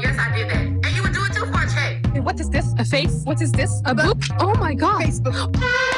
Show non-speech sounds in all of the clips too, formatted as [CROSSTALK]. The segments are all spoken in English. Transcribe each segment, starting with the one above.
Yes I did that. And you would do it too for a check. What is this? A face? What is this? A book? Oh my god. Facebook.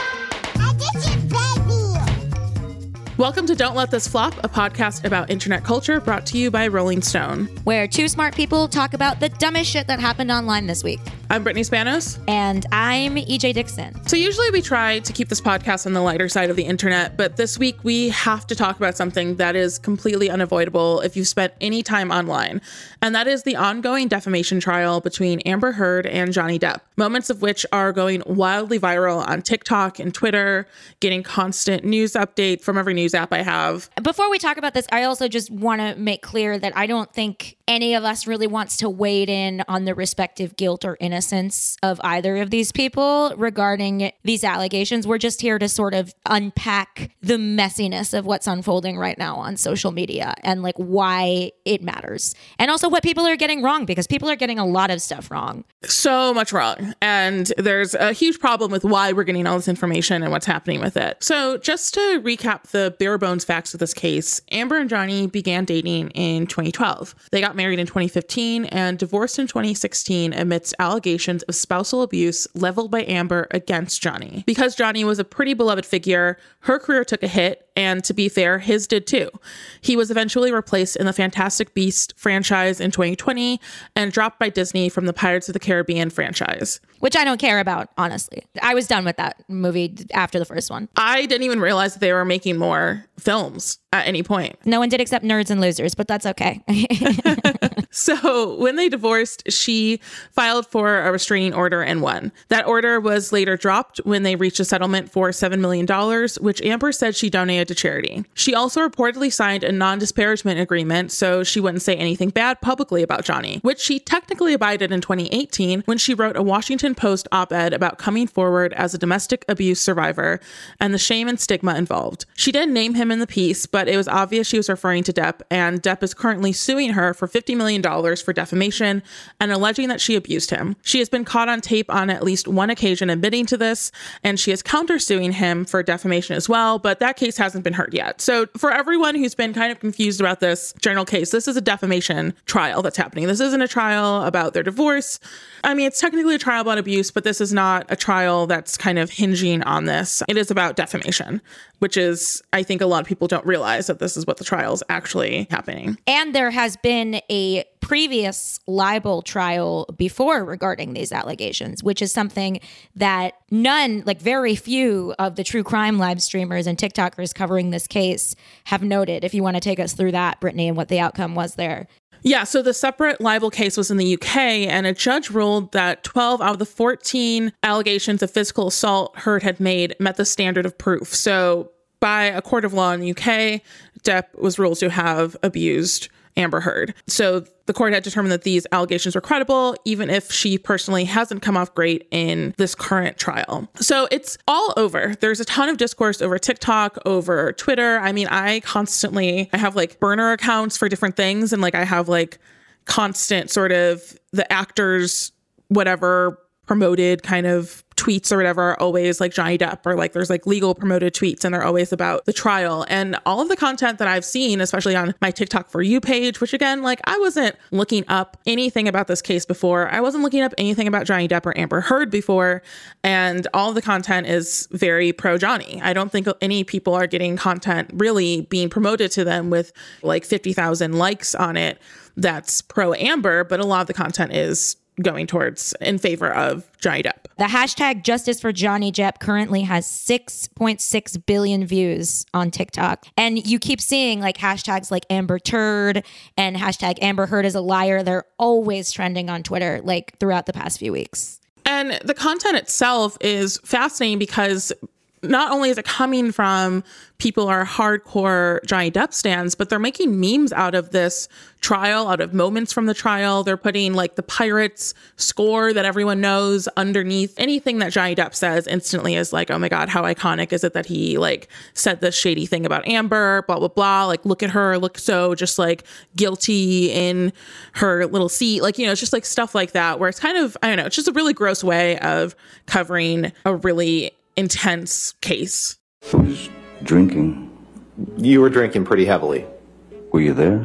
Welcome to Don't Let This Flop, a podcast about internet culture brought to you by Rolling Stone. where two smart people talk about the dumbest shit that happened online this week. I'm Brittany Spanos. And I'm EJ Dixon. So, usually we try to keep this podcast on the lighter side of the internet, but this week we have to talk about something that is completely unavoidable if you've spent any time online, and that is the ongoing defamation trial between Amber Heard and Johnny Depp, moments of which are going wildly viral on TikTok and Twitter, getting constant news updates from every news app I have. Before we talk about this, I also just want to make clear that I don't think any of us really wants to wade in on the respective guilt or innocence of either of these people regarding these allegations. We're just here to sort of unpack the messiness of what's unfolding right now on social media and like why it matters. And also what people are getting wrong because people are getting a lot of stuff wrong. so much wrong. And there's a huge problem with why we're getting all this information and what's happening with it. So, just to recap the bare bones facts of this case, Amber and Johnny began dating in 2012. They got married in 2015 and divorced in 2016 amidst allegations of spousal abuse leveled by Amber against Johnny. Because Johnny was a pretty beloved figure, her career took a hit. And to be fair, his did too. He was eventually replaced in the Fantastic Beast franchise in 2020 and dropped by Disney from the Pirates of the Caribbean franchise. Which I don't care about, honestly. I was done with that movie after the first one. I didn't even realize that they were making more films at any point. No one did except nerds and losers, but that's okay. [LAUGHS] [LAUGHS] So, when they divorced, she filed for a restraining order and won. That order was later dropped when they reached a settlement for $7 million, which Amber said she donated to charity. She also reportedly signed a non disparagement agreement so she wouldn't say anything bad publicly about Johnny, which she technically abided in 2018 when she wrote a Washington Post op ed about coming forward as a domestic abuse survivor and the shame and stigma involved. She didn't name him in the piece, but it was obvious she was referring to Depp, and Depp is currently suing her for $50 million for defamation and alleging that she abused him. She has been caught on tape on at least one occasion admitting to this, and she is countersuing him for defamation as well, but that case hasn't been heard yet. So, for everyone who's been kind of confused about this general case, this is a defamation trial that's happening. This isn't a trial about their divorce. I mean, it's technically a trial about abuse, but this is not a trial that's kind of hinging on this. It is about defamation, which is, I think, a lot of people don't realize that this is what the trial is actually happening. and there has been a previous libel trial before regarding these allegations, which is something that none, like very few of the true crime live streamers and TikTokers covering this case have noted. If you want to take us through that, Brittany, and what the outcome was there. Yeah, so the separate libel case was in the UK, and a judge ruled that 12 out of the 14 allegations of physical assault Heard had made met the standard of proof. So, by a court of law in the UK, Depp was ruled to have abused Amber Heard. So, the court had determined that these allegations were credible, even if she personally hasn't come off great in this current trial. So, it's all over. There's a ton of discourse over TikTok, over Twitter. I mean, I constantly I have like burner accounts for different things, and like I have like constant sort of the actors, whatever promoted kind of tweets or whatever are always like Johnny Depp or like there's like legal promoted tweets and they're always about the trial. And all of the content that I've seen, especially on my TikTok for you page, which again, like I wasn't looking up anything about this case before. I wasn't looking up anything about Johnny Depp or Amber Heard before. And all the content is very pro Johnny. I don't think any people are getting content really being promoted to them with like 50,000 likes on it that's pro Amber, but a lot of the content is going towards in favor of Johnny Depp. The hashtag Justice for Johnny Depp currently has 6.6 billion views on TikTok. And you keep seeing like hashtags like Amber Turd and hashtag Amber Heard is a liar. They're always trending on Twitter like throughout the past few weeks. And the content itself is fascinating because not only is it coming from people are hardcore Johnny Depp stands, but they're making memes out of this trial, out of moments from the trial. They're putting like the Pirates score that everyone knows underneath anything that Johnny Depp says instantly is like, oh my God, how iconic is it that he like said this shady thing about Amber, blah, blah, blah. Like, look at her, look so just like guilty in her little seat. Like, you know, it's just like stuff like that where it's kind of, I don't know, it's just a really gross way of covering a really intense case. I was drinking. You were drinking pretty heavily. Were you there?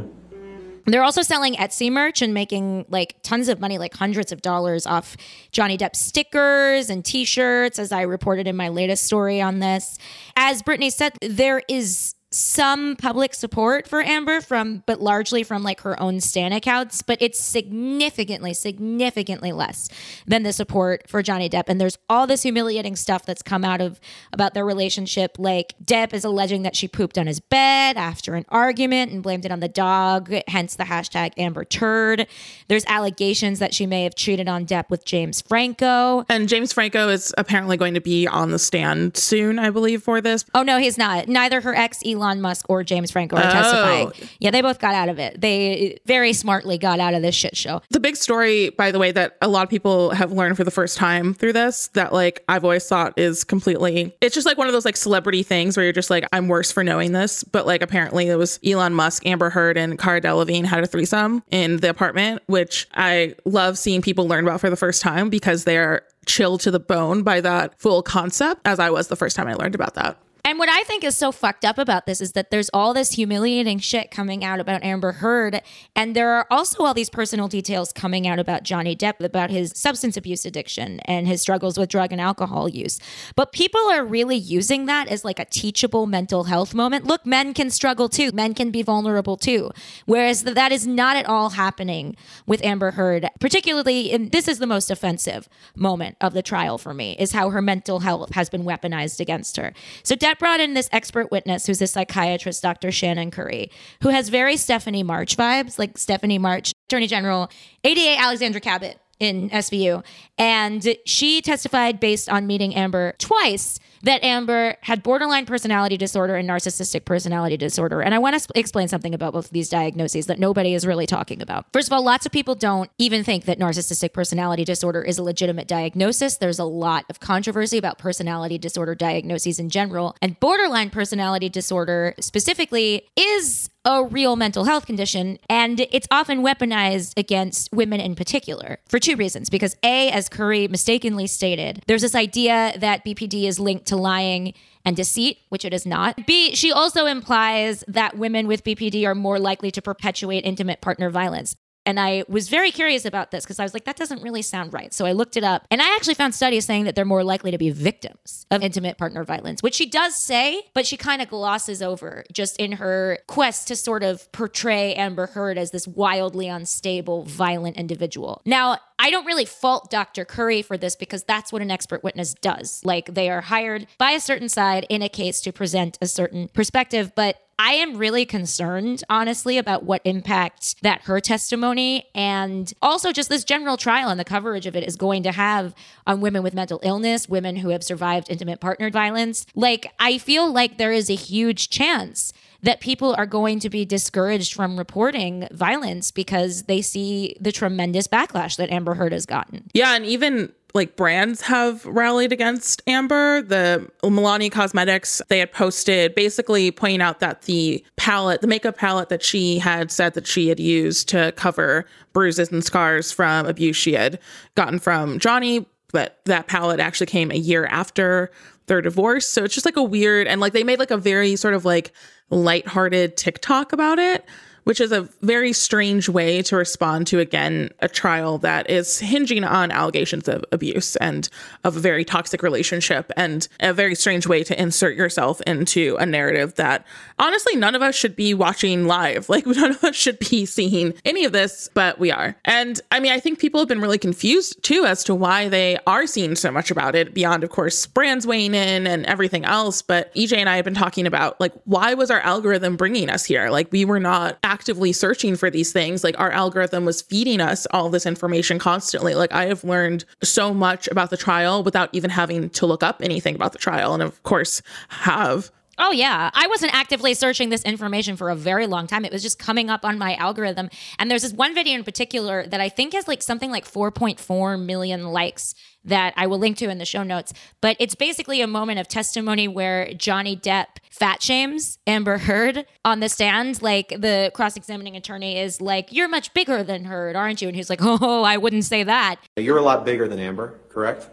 They're also selling Etsy merch and making like tons of money, like hundreds of dollars off Johnny Depp stickers and t shirts, as I reported in my latest story on this. As Brittany said, there is some public support for Amber from, but largely from like her own Stan accounts, but it's significantly, significantly less than the support for Johnny Depp. And there's all this humiliating stuff that's come out of about their relationship. Like Depp is alleging that she pooped on his bed after an argument and blamed it on the dog, hence the hashtag Amber Turd. There's allegations that she may have cheated on Depp with James Franco. And James Franco is apparently going to be on the stand soon, I believe, for this. Oh no, he's not. Neither her ex Elon Musk or James Franco are testifying. Oh. Yeah, they both got out of it. They very smartly got out of this shit show. The big story, by the way, that a lot of people have learned for the first time through this, that like I've always thought is completely, it's just like one of those like celebrity things where you're just like, I'm worse for knowing this. But like apparently it was Elon Musk, Amber Heard, and Cara Delevingne had a threesome in the apartment, which I love seeing people learn about for the first time because they're chilled to the bone by that full concept, as I was the first time I learned about that. And what I think is so fucked up about this is that there's all this humiliating shit coming out about Amber Heard. And there are also all these personal details coming out about Johnny Depp, about his substance abuse addiction and his struggles with drug and alcohol use. But people are really using that as like a teachable mental health moment. Look, men can struggle too, men can be vulnerable too. Whereas that is not at all happening with Amber Heard, particularly, and this is the most offensive moment of the trial for me, is how her mental health has been weaponized against her. So Brought in this expert witness who's a psychiatrist, Dr. Shannon Curry, who has very Stephanie March vibes, like Stephanie March, Attorney General, ADA Alexandra Cabot in SVU. And she testified based on meeting Amber twice that Amber had borderline personality disorder and narcissistic personality disorder. And I want to sp- explain something about both of these diagnoses that nobody is really talking about. First of all, lots of people don't even think that narcissistic personality disorder is a legitimate diagnosis. There's a lot of controversy about personality disorder diagnoses in general. And borderline personality disorder specifically is a real mental health condition, and it's often weaponized against women in particular for two reasons. Because, A, as Curry mistakenly stated, there's this idea that BPD is linked to lying and deceit, which it is not. B, she also implies that women with BPD are more likely to perpetuate intimate partner violence. And I was very curious about this because I was like, that doesn't really sound right. So I looked it up and I actually found studies saying that they're more likely to be victims of intimate partner violence, which she does say, but she kind of glosses over just in her quest to sort of portray Amber Heard as this wildly unstable, violent individual. Now, I don't really fault Dr. Curry for this because that's what an expert witness does. Like they are hired by a certain side in a case to present a certain perspective, but I am really concerned, honestly, about what impact that her testimony and also just this general trial and the coverage of it is going to have on women with mental illness, women who have survived intimate partner violence. Like, I feel like there is a huge chance that people are going to be discouraged from reporting violence because they see the tremendous backlash that Amber Heard has gotten. Yeah, and even like brands have rallied against Amber. The Milani Cosmetics, they had posted basically pointing out that the palette, the makeup palette that she had said that she had used to cover bruises and scars from abuse she had gotten from Johnny, but that palette actually came a year after their divorce. So it's just like a weird and like they made like a very sort of like lighthearted TikTok about it, which is a very strange way to respond to again a trial that is hinging on allegations of abuse and of a very toxic relationship and a very strange way to insert yourself into a narrative that honestly none of us should be watching live. [LAUGHS] Like none of us should be seeing any of this, but we are. And I mean, I think people have been really confused too as to why they are seeing so much about it beyond of course brands weighing in and everything else, but EJ and I have been talking about like why was our algorithm bringing us here? Like we were not actively searching for these things. Like our algorithm was feeding us all this information constantly. Like I have learned so much about the trial without even having to look up anything about the trial. And of course, have Oh, yeah. I wasn't actively searching this information for a very long time. It was just coming up on my algorithm. And there's this one video in particular that I think has like something like 4.4 million likes that I will link to in the show notes. But it's basically a moment of testimony where Johnny Depp fat shames Amber Heard on the stand. Like the cross examining attorney is like, You're much bigger than Heard, aren't you? And he's like, [LAUGHS] Oh, I wouldn't say that. You're a lot bigger than Amber, correct?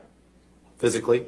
Physically?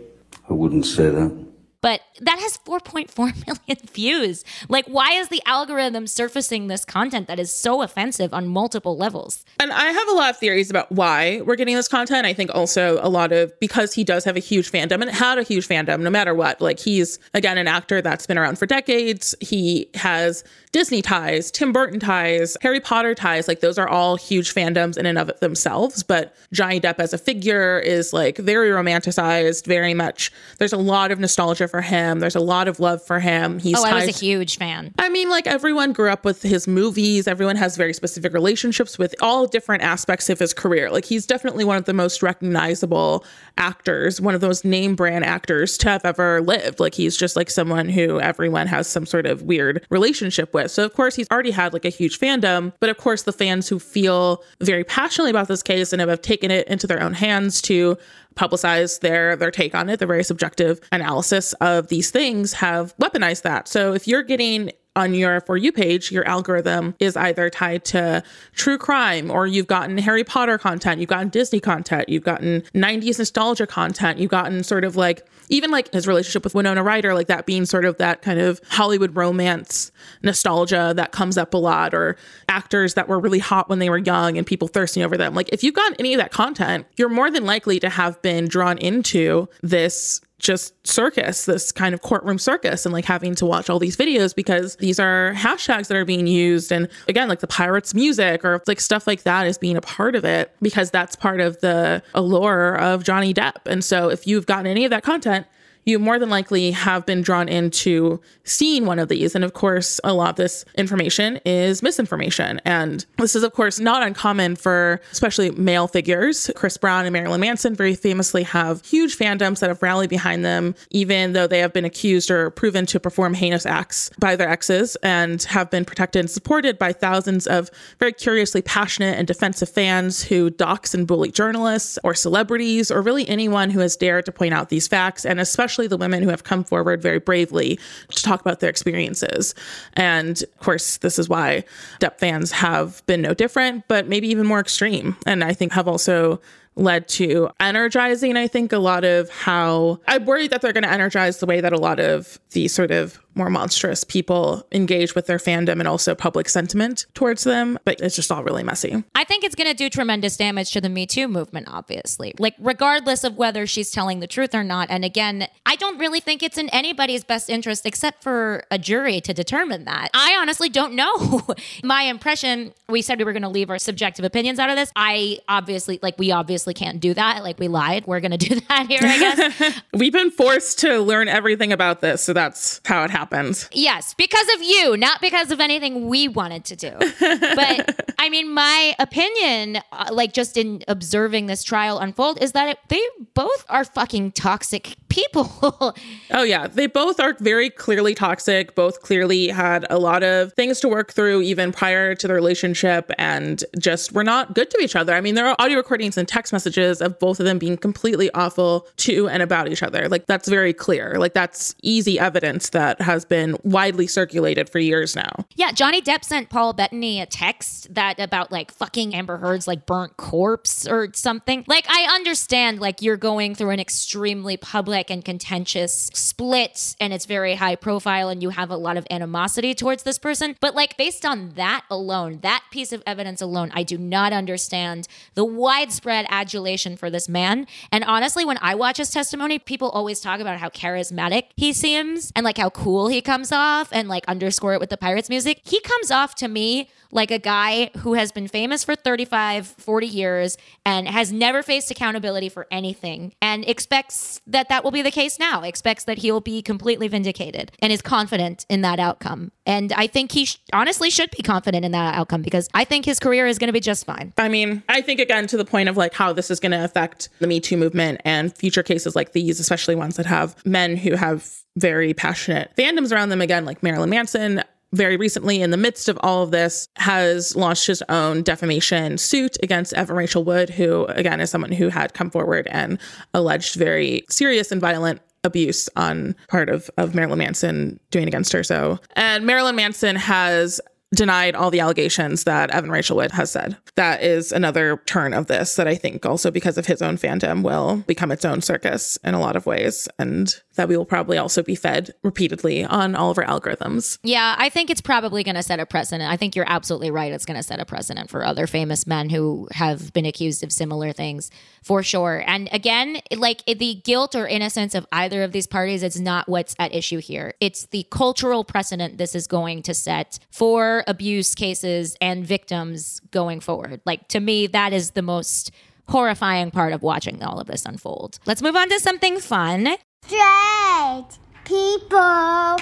I wouldn't say that. But that has 4.4 [LAUGHS] million views. Like, why is the algorithm surfacing this content that is so offensive on multiple levels? And I have a lot of theories about why we're getting this content. I think also a lot of because he does have a huge fandom and had a huge fandom no matter what. Like he's again an actor that's been around for decades. He has Disney ties, Tim Burton ties, Harry Potter ties. Like those are all huge fandoms in and of themselves. But Johnny Depp as a figure is like very romanticized, very much. There's a lot of nostalgia for him. There's a lot of love for him. He's Oh, I was a huge fan. I mean, like everyone grew up with his movies. Everyone has very specific relationships with all different aspects of his career. Like he's definitely one of the most recognizable actors, one of those name brand actors to have ever lived. Like he's just like someone who everyone has some sort of weird relationship with. So of course he's already had like a huge fandom, but of course the fans who feel very passionately about this case and have taken it into their own hands to publicize their their take on it, their very subjective analysis of these things have weaponized that. So if you're getting on your for you page, your algorithm is either tied to true crime or you've gotten Harry Potter content, you've gotten Disney content, you've gotten 90s nostalgia content, you've gotten sort of like even like his relationship with Winona Ryder, like that being sort of that kind of Hollywood romance nostalgia that comes up a lot, or actors that were really hot when they were young and people thirsting over them. Like if you've gotten any of that content, you're more than likely to have been drawn into this just circus, this kind of courtroom circus, and like having to watch all these videos because these are hashtags that are being used. And again, like the pirates' music or like stuff like that is being a part of it because that's part of the allure of Johnny Depp. And so if you've gotten any of that content, you more than likely have been drawn into seeing one of these. And of course, a lot of this information is misinformation. And this is, of course, not uncommon for especially male figures. Chris Brown and Marilyn Manson very famously have huge fandoms that have rallied behind them, even though they have been accused or proven to perform heinous acts by their exes and have been protected and supported by thousands of very curiously passionate and defensive fans who dox and bully journalists or celebrities or really anyone who has dared to point out these facts, and especially the women who have come forward very bravely to talk about their experiences. And of course, this is why Depp fans have been no different, but maybe even more extreme. And I think have also led to energizing, I think, a lot of how I'm worried that they're going to energize the way that a lot of the sort of more monstrous people engage with their fandom and also public sentiment towards them. But it's just all really messy. I think it's going to do tremendous damage to the Me Too movement, obviously. Like, regardless of whether she's telling the truth or not. And again, I don't really think it's in anybody's best interest except for a jury to determine that. I honestly don't know. [LAUGHS] My impression, we said we were going to leave our subjective opinions out of this. I obviously, like, we obviously can't do that. Like, we lied. We're going to do [LAUGHS] that here, I guess. [LAUGHS] We've been forced to learn everything about this. So that's how it happens. Yes, because of you, not because of anything we wanted to do. [LAUGHS] but I mean, my opinion, uh, like just in observing this trial unfold, is that it, they both are fucking toxic people. [LAUGHS] Oh, yeah. They both are very clearly toxic, both clearly had a lot of things to work through even prior to the relationship and just were not good to each other. I mean, there are audio recordings and text messages of both of them being completely awful to and about each other. Like, that's very clear. Like, that's easy evidence that has been widely circulated for years now. yeah, Johnny Depp sent Paul Bettany a text that about like fucking Amber Heard's like burnt corpse or something. Like, I understand like you're going through an extremely public and contentious split and it's very high profile and you have a lot of animosity towards this person. But like based on that alone, that piece of evidence alone, I do not understand the widespread adulation for this man. And honestly, when I watch his testimony, people always talk about how charismatic he seems and like how cool he comes off and like underscore it with the Pirates music. He comes off to me like a guy who has been famous for 35, 40 years and has never faced accountability for anything and expects that that will be the case now, expects that he'll be completely vindicated and is confident in that outcome. And I think he sh- honestly should be confident in that outcome because I think his career is going to be just fine. I mean, I think again to the point of like how this is going to affect the Me Too movement and future cases like these, especially ones that have men who have very passionate fandoms around them. Again, like Marilyn Manson, very recently, in the midst of all of this, has launched his own defamation suit against Evan Rachel Wood, who, again, is someone who had come forward and alleged very serious and violent abuse on part of, of Marilyn Manson doing against her. So, and Marilyn Manson has denied all the allegations that Evan Rachel Wood has said. That is another turn of this that I think also because of his own fandom will become its own circus in a lot of ways and that we will probably also be fed repeatedly on all of our algorithms. Yeah, I think it's probably going to set a precedent. I think you're absolutely right. It's going to set a precedent for other famous men who have been accused of similar things for sure. And again, like the guilt or innocence of either of these parties, it's not what's at issue here. It's the cultural precedent this is going to set for abuse cases and victims going forward. Like to me, that is the most horrifying part of watching all of this unfold. Let's move on to something fun. Straight people.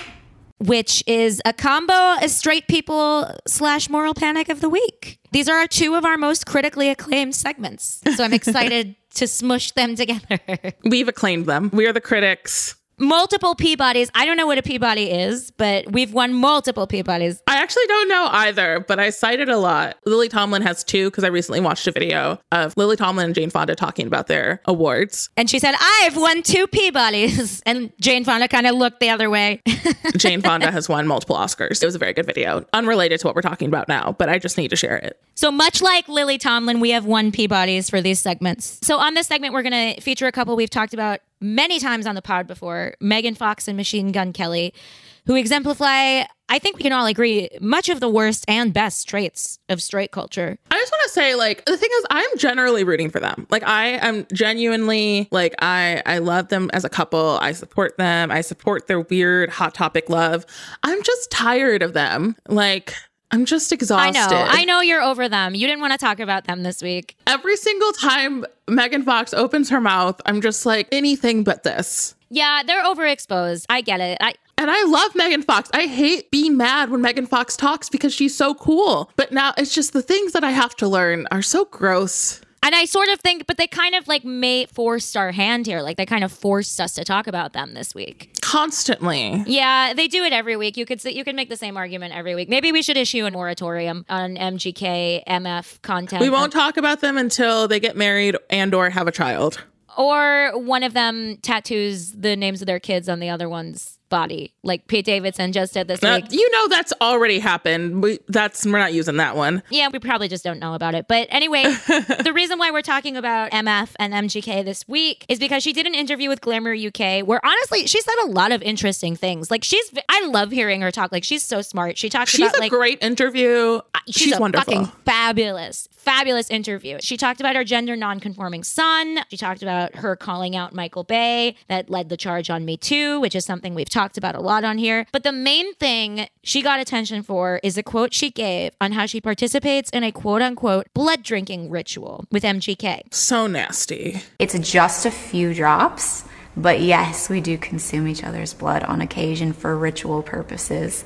which is a combo of straight people slash moral panic of the week. These are two of our most critically acclaimed segments. So I'm [LAUGHS] excited to smush them together. We've acclaimed them. We are the critics. Multiple Peabodys. I don't know what a Peabody is, but we've won multiple Peabodys. I actually don't know either, but I cited a lot. Lily Tomlin has two because I recently watched a video of Lily Tomlin and Jane Fonda talking about their awards. And she said, I've won two Peabodys. [LAUGHS] And Jane Fonda kind of looked the other way. [LAUGHS] Jane Fonda has won multiple Oscars. It was a very good video, unrelated to what we're talking about now, but I just need to share it. So much like Lily Tomlin, we have won Peabodys for these segments. So on this segment, we're going to feature a couple we've talked about many times on the pod before Megan Fox and Machine Gun Kelly, who exemplify, I think we can all agree, much of the worst and best traits of straight culture. I just want to say, like, the thing is, I'm generally rooting for them. Like, I am genuinely like, I I love them as a couple. I support them. I support their weird hot topic love. I'm just tired of them. Like, I'm just exhausted. I know. I know you're over them. You didn't want to talk about them this week. Every single time Megan Fox opens her mouth, I'm just like anything but this. Yeah, they're overexposed. I get it. I And I love Megan Fox. I hate being mad when Megan Fox talks because she's so cool. But now it's just the things that I have to learn are so gross. And I sort of think, but they kind of like may forced our hand here. Like they kind of forced us to talk about them this week. Constantly. Yeah, they do it every week. You could you could make the same argument every week. Maybe we should issue a moratorium on MGK MF content. We won't talk about them until they get married and or have a child. or one of them tattoos the names of their kids on the other one's body, like Pete Davidson just did this Uh, week. you know that's already happened. We, that's we're not using that one. Yeah, we probably just don't know about it. But anyway, [LAUGHS] the reason why we're talking about MF and MGK this week is because she did an interview with Glamour UK where honestly, she said a lot of interesting things. Like she's I love hearing her talk. Like she's so smart. She talks She's about a like great interview. she's, She's, wonderful. fucking fabulous, fabulous interview. She talked about her gender nonconforming son. She talked about her calling out Michael Bay that led the charge on Me Too, which is something we've talked about a lot on here. But the main thing she got attention for is a quote she gave on how she participates in a quote unquote blood drinking ritual with MGK. so nasty. It's just a few drops, but yes, we do consume each other's blood on occasion for ritual purposes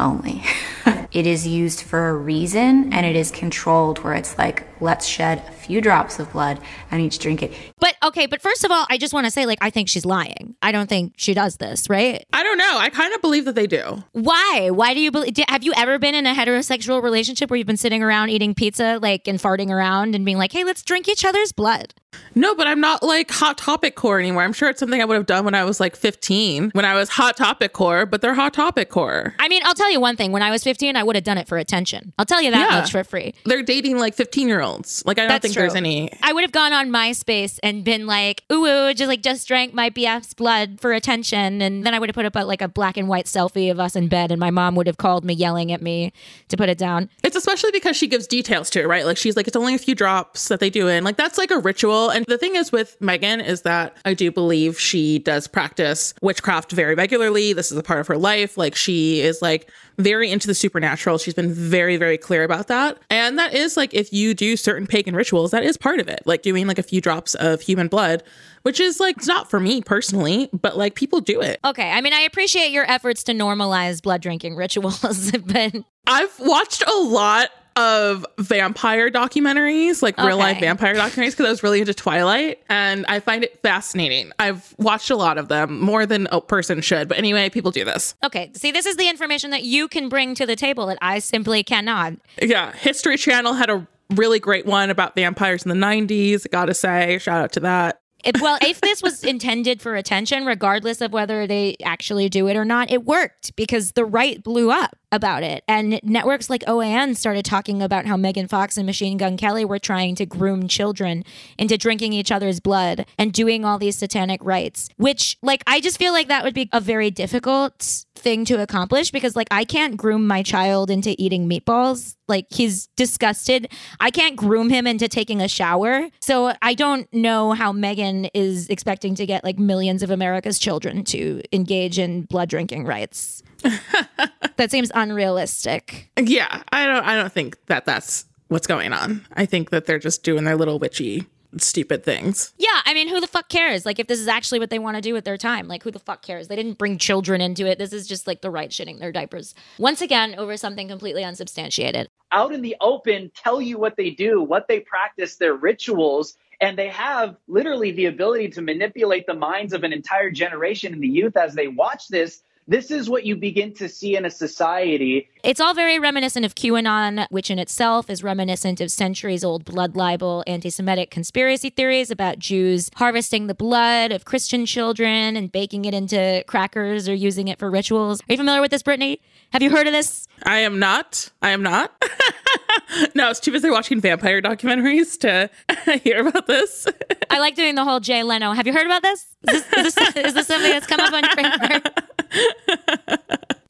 only. [LAUGHS] it is used for a reason and it is controlled where it's like, let's shed a few drops of blood and each drink it. But okay, but first of all, I just want to say, like, I think she's lying. I don't think she does this, right? I don't know. I kind of believe that they do. Why? Why do you believe? Have you ever been in a heterosexual relationship where you've been sitting around eating pizza, like, and farting around and being like, hey, let's drink each other's blood? No, but I'm not like hot topic core anymore. I'm sure it's something I would have done when I was like 15, when I was hot topic core, but they're hot topic core. I mean, I'll tell you one thing. When I was 15, I would have done it for attention. I'll tell you that Yeah. much for free. They're dating like 15 year olds. Like, I don't That's think true. there's any. I would have gone on MySpace and been like, ooh, ooh, just like just drank my BF's blood for attention. And then I would have put up a, like a black and white selfie of us in bed, and my mom would have called me yelling at me to put it down. It's especially because she gives details to it, right? Like, she's like, it's only a few drops that they do in. Like, that's like a ritual. And the thing is with Megan is that I do believe she does practice witchcraft very regularly. This is a part of her life. Like, she is like very into the supernatural. She's been very, very clear about that. And that is like if you do certain pagan rituals, that is part of it. Like doing like a few drops of human blood, which is like, it's not for me personally, but like people do it. Okay. I mean, I appreciate your efforts to normalize blood drinking rituals, [LAUGHS] but I've watched a lot of vampire documentaries, like real life vampire documentaries, because I was really into Twilight and I find it fascinating. I've watched a lot of them, more than a person should. But anyway, people do this. okay. See, this is the information that you can bring to the table that I simply cannot. Yeah. History Channel had a really great one about vampires in the 90s. Gotta say, shout out to that. It, well, if [LAUGHS] this was intended for attention, regardless of whether they actually do it or not, it worked because the right blew up about it. And networks like OAN started talking about how Megan Fox and Machine Gun Kelly were trying to groom children into drinking each other's blood and doing all these satanic rites, which, like, I just feel like that would be a very difficult thing to accomplish because, like, I can't groom my child into eating meatballs. Like, he's disgusted. I can't groom him into taking a shower. So I don't know how Megan is expecting to get like millions of America's children to engage in blood drinking rites. [LAUGHS] that seems unrealistic. Yeah, I don't I don't think that that's what's going on. I think that they're just doing their little witchy stupid things. Yeah, I mean, who the fuck cares? Like, if this is actually what they want to do with their time, like, who the fuck cares? They didn't bring children into it. This is just like the right shitting their diapers. Once again, over something completely unsubstantiated. out in the open tell you what they do, what they practice, their rituals, and they have literally the ability to manipulate the minds of an entire generation and the youth as they watch this. This is what you begin to see in a society. It's all very reminiscent of QAnon, which in itself is reminiscent of centuries old blood libel, anti Semitic conspiracy theories about Jews harvesting the blood of Christian children and baking it into crackers or using it for rituals. Are you familiar with this, Brittany? Have you heard of this? I am not. I am not. [LAUGHS] no, I was too busy watching vampire documentaries to [LAUGHS] hear about this. [LAUGHS] I like doing the whole Jay Leno. Have you heard about this? Is this, is this, is this something that's come up on your radar?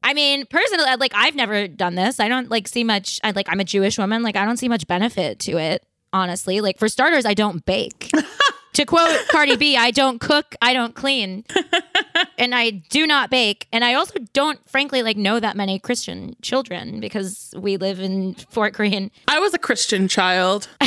I mean, personally, like I've never done this. I don't like see much. I like I'm a Jewish woman. Like I don't see much benefit to it. Honestly, like for starters, I don't bake. [LAUGHS] to quote Cardi B, I don't cook, I don't clean, and I do not bake, and I also don't, frankly, like know that many Christian children because we live in Fort Greene. I was a Christian child. [LAUGHS]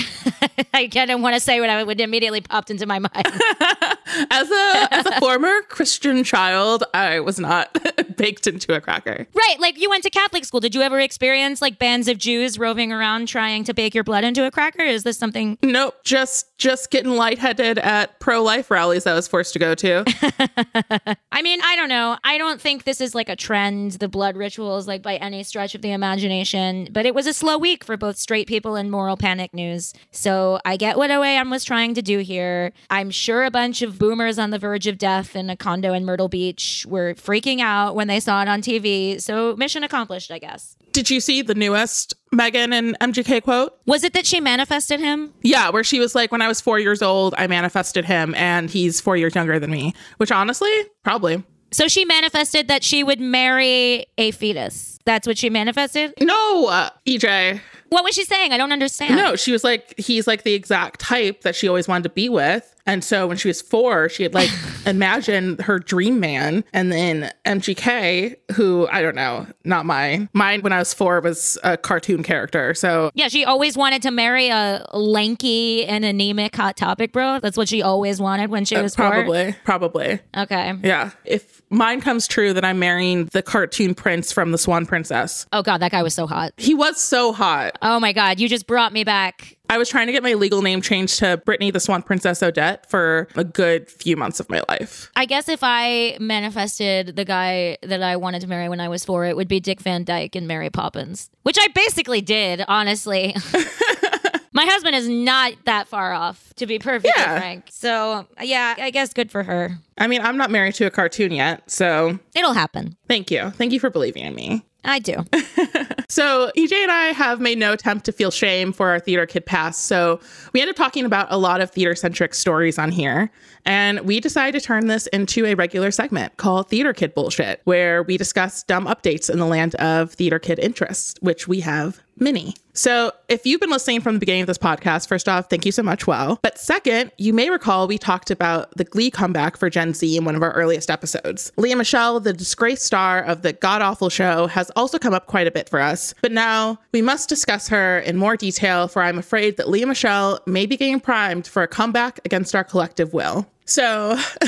I didn't want to say what I would immediately popped into my mind. [LAUGHS] As a as a former Christian child, I was not [LAUGHS] baked into a cracker. Right, like you went to Catholic school. Did you ever experience like bands of Jews roving around trying to bake your blood into a cracker? Is this something? Nope, just just getting lightheaded at pro life rallies I was forced to go to. [LAUGHS] I mean, I don't know. I don't think this is like a trend, the blood rituals, like by any stretch of the imagination. But it was a slow week for both straight people and moral panic news. So I get what OAN was trying to do here. I'm sure a bunch of boomers on the verge of death in a condo in Myrtle Beach were freaking out when they saw it on TV. So mission accomplished, I guess. Did you see the newest Megan and MGK quote? Was it that she manifested him? Yeah, where she was like, when I was four years old, I manifested him and he's four years younger than me, which honestly, probably. So she manifested that she would marry a fetus. That's what she manifested? No, uh, EJ. What was she saying? I don't understand. No, she was like, he's like the exact type that she always wanted to be with. And so when she was four, she had like [SIGHS] imagined her dream man. And then MGK, who I don't know, not mine. Mine when I was four was a cartoon character. So Yeah, she always wanted to marry a lanky and anemic hot topic bro. That's what she always wanted when she was four. Uh, probably, probably. Okay. Yeah. If mine comes true, then I'm marrying the cartoon prince from the Swan Princess. Oh god, that guy was so hot. He was so hot. Oh my god, you just brought me back. I was trying to get my legal name changed to Brittany the Swan Princess Odette for a good few months of my life. I guess if I manifested the guy that I wanted to marry when I was four, it would be Dick Van Dyke and Mary Poppins, which I basically did, honestly. [LAUGHS] My husband is not that far off, to be perfectly Yeah. frank. So, yeah, I guess good for her. I mean, I'm not married to a cartoon yet, so It'll happen. thank you. Thank you for believing in me. I do. [LAUGHS] So, EJ and I have made no attempt to feel shame for our theater kid past. So, we end up talking about a lot of theater centric stories on here. And we decided to turn this into a regular segment called Theater Kid Bullshit, where we discuss dumb updates in the land of theater kid interest, which we have many. So, if you've been listening from the beginning of this podcast, first off, thank you so much. Well. But second, you may recall we talked about the Glee comeback for Gen Z in one of our earliest episodes. Lea Michele, the disgraced star of the god awful show, has also come up quite a bit for us. But now we must discuss her in more detail, for I'm afraid that Lea Michele may be getting primed for a comeback against our collective will. So, [LAUGHS]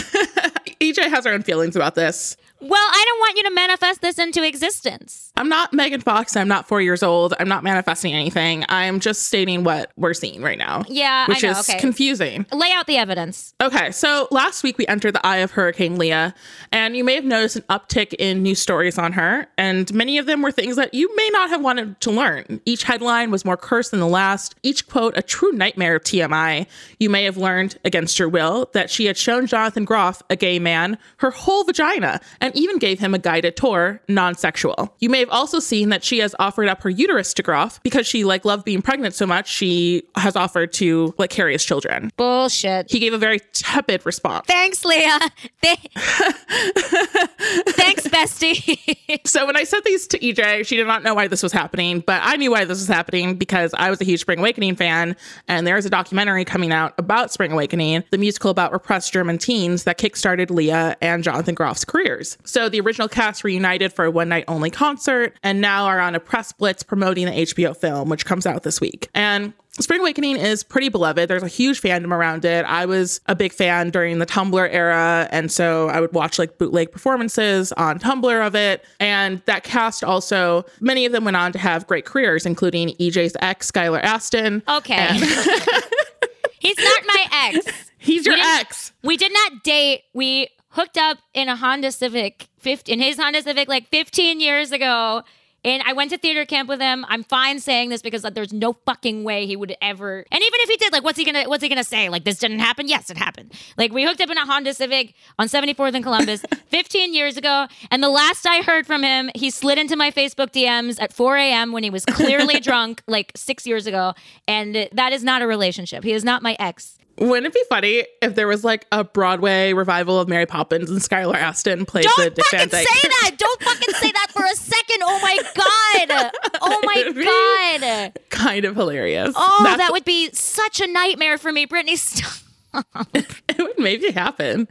EJ has her own feelings about this. Well, I don't want you to manifest this into existence. I'm not Megan Fox. I'm not four years old. I'm not manifesting anything. I'm just stating what we're seeing right now. Yeah, which I know. is okay. confusing. Lay out the evidence. Okay, so last week we entered the eye of Hurricane Lea, and you may have noticed an uptick in news stories on her, and many of them were things that you may not have wanted to learn. Each headline was more cursed than the last, each quote a true nightmare of TMI. You may have learned, against your will, that she had shown Jonathan Groff, a gay man, her whole vagina, and even gave him a guided tour, non sexual. You may have also seen that she has offered up her uterus to Groff because she like loved being pregnant so much, she has offered to like carry his children. Bullshit. He gave a very tepid response. Thanks, Lea. Th- [LAUGHS] Thanks, bestie. [LAUGHS] So when I said these to EJ, she did not know why this was happening, but I knew why this was happening because I was a huge Spring Awakening fan, and there's a documentary coming out about Spring Awakening, the musical about repressed German teens that kickstarted Lea and Jonathan Groff's careers. So the original cast reunited for a one night only concert, and now are on a press blitz promoting the HBO film, which comes out this week. And Spring Awakening is pretty beloved. There's a huge fandom around it. I was a big fan during the Tumblr era, and so I would watch like bootleg performances on Tumblr of it. And that cast also, many of them went on to have great careers, including EJ's ex, Skylar Astin. Okay. [LAUGHS] He's not my ex. He's your We ex. We did not date. We hooked up in a Honda Civic, 50, in his Honda Civic like 15 years ago. And I went to theater camp with him. I'm fine saying this because like, there's no fucking way he would ever. And even if he did, like, what's he gonna what's he gonna say? Like, this didn't happen. Yes, it happened. Like, we hooked up in a Honda Civic on 74th and Columbus [LAUGHS] 15 years ago. And the last I heard from him, he slid into my Facebook DMs at 4 a.m. when he was clearly [LAUGHS] drunk, like six years ago. And that is not a relationship. He is not my ex. Wouldn't it be funny if there was like a Broadway revival of Mary Poppins and Skylar Astin plays the Don't Dick fucking say that. Don't fucking say that for a second. Oh my god. Oh my [LAUGHS] god. kind of hilarious. Oh, That's- that would be such a nightmare for me, Brittany. [LAUGHS] Stop. [LAUGHS] it would maybe happen.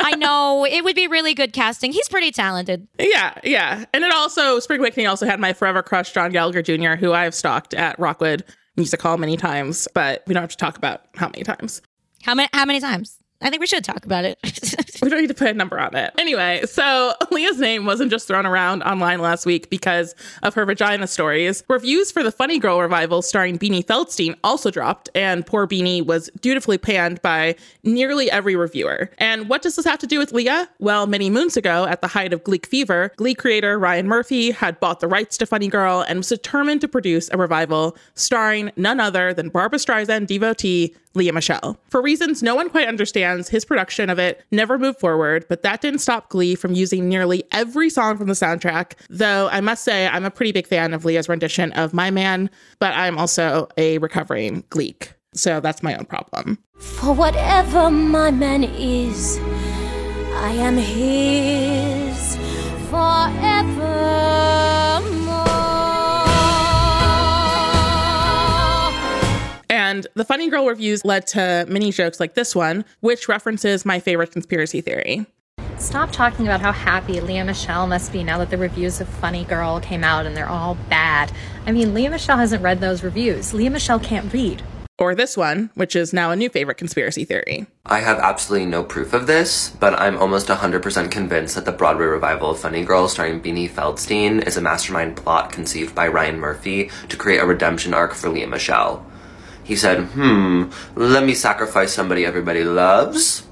I know it would be really good casting. He's pretty talented. Yeah, yeah. And it also, Spring Awakening also had my forever crush, John Gallagher Jr., who I have stalked at Rockwood Music Hall many times, but we don't have to talk about how many times. How many? How many times? I think we should talk about it. [LAUGHS] We don't need to put a number on it. Anyway, so [LAUGHS] Lea's name wasn't just thrown around online last week because of her vagina stories. Reviews for the Funny Girl revival starring Beanie Feldstein also dropped, and poor Beanie was dutifully panned by nearly every reviewer. And what does this have to do with Lea? Well, many moons ago, at the height of Gleek fever, Glee creator Ryan Murphy had bought the rights to Funny Girl and was determined to produce a revival starring none other than Barbara Streisand devotee Lea Michele. For reasons no one quite understands, his production of it never moved forward, but that didn't stop Glee from using nearly every song from the soundtrack. Though I must say, I'm a pretty big fan of Lea's rendition of My Man, but I'm also a recovering Gleek. So that's my own problem. For whatever my man is, I am his forevermore. And the Funny Girl reviews led to many jokes like this one, which references my favorite conspiracy theory. Stop talking about how happy Lea Michele must be now that the reviews of Funny Girl came out and they're all bad. I mean, Lea Michele hasn't read those reviews. Lea Michele can't read. Or this one, which is now a new favorite conspiracy theory. I have absolutely no proof of this, but I'm almost 100% convinced that the Broadway revival of Funny Girl starring Beanie Feldstein is a mastermind plot conceived by Ryan Murphy to create a redemption arc for Lea Michele. He said, hmm, let me sacrifice somebody everybody loves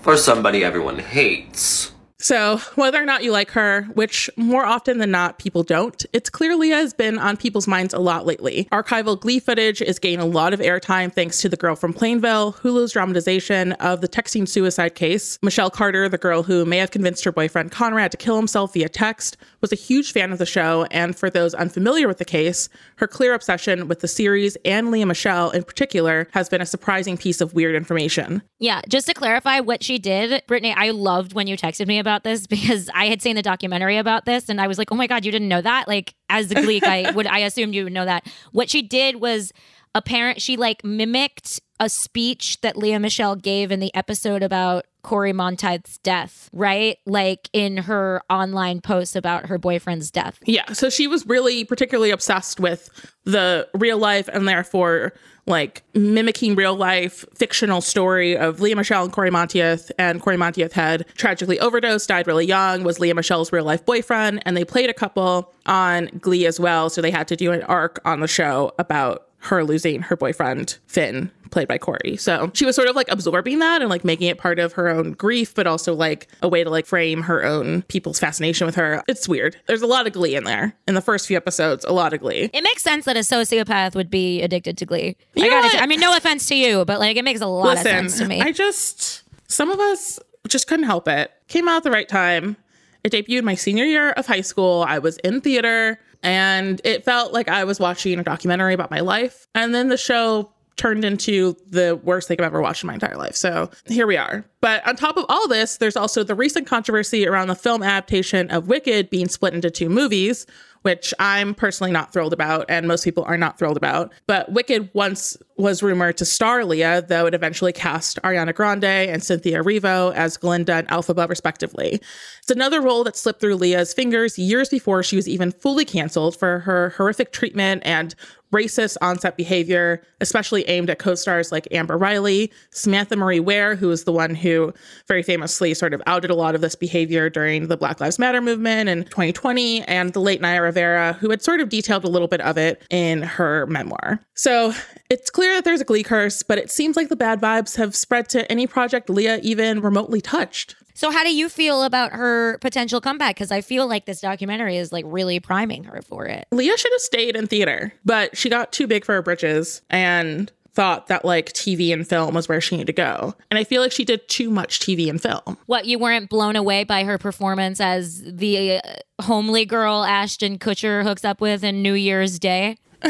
for somebody everyone hates. So, whether or not you like her, which more often than not people don't, it's clear Lea has been on people's minds a lot lately. Archival Glee footage is gaining a lot of airtime thanks to The Girl from Plainville, Hulu's dramatization of the texting suicide case. Michelle Carter, the girl who may have convinced her boyfriend Conrad to kill himself via text, was a huge fan of the show, and for those unfamiliar with the case, her clear obsession with the series and Lea Michele in particular has been a surprising piece of weird information. Yeah, just to clarify what she did, Brittany, I loved when you texted me about about this [LAUGHS] because I had seen the documentary about this and I was like, oh my God, you didn't know that? Like, as the Gleek, I [LAUGHS] would, I assumed you would know that. What she did was apparent, she like mimicked a speech that Lea Michele gave in the episode about Cory Monteith's death, right? Like in her online posts about her boyfriend's death. Yeah. So she was really particularly obsessed with the real life and therefore like mimicking real life fictional story of Lea Michele and Cory Monteith. And Cory Monteith had tragically overdosed, died really young, was Lea Michele's real life boyfriend. And they played a couple on Glee as well. So they had to do an arc on the show about her losing her boyfriend, Finn, played by Cory. So she was sort of like absorbing that and like making it part of her own grief, but also like a way to like frame her own people's fascination with her. It's weird. There's a lot of glee in there. In the first few episodes, a lot of glee. It makes sense that a sociopath would be addicted to glee. You I gotta, what? I mean, no offense to you, but like it makes a lot Listen, of sense to me. I just, some of us just couldn't help it. Came out at the right time. It debuted my senior year of high school. I was in theater and it felt like I was watching a documentary about my life. And then the show turned into the worst thing I've ever watched in my entire life. So here we are. But on top of all this, there's also the recent controversy around the film adaptation of Wicked being split into two movies, which I'm personally not thrilled about, and most people are not thrilled about. But Wicked once was rumored to star Lea, though it eventually cast Ariana Grande and Cynthia Erivo as Glinda and Elphaba, respectively. It's another role that slipped through Lea's fingers years before she was even fully canceled for her horrific treatment and racist onset behavior, especially aimed at co stars like Amber Riley, Samantha Marie Ware, who was the one who very famously sort of outed a lot of this behavior during the Black Lives Matter movement in 2020, and the late Naya Rivera, who had sort of detailed a little bit of it in her memoir. So it's clear that there's a glee curse, but it seems like the bad vibes have spread to any project Lea even remotely touched. so, how do you feel about her potential comeback? Because I feel like this documentary is like really priming her for it. Lea should have stayed in theater, but she got too big for her britches and thought that like TV and film was where she needed to go. And I feel like she did too much TV and film. What you weren't blown away by her performance as the uh, homely girl Ashton Kutcher hooks up with in New Year's Day? [LAUGHS]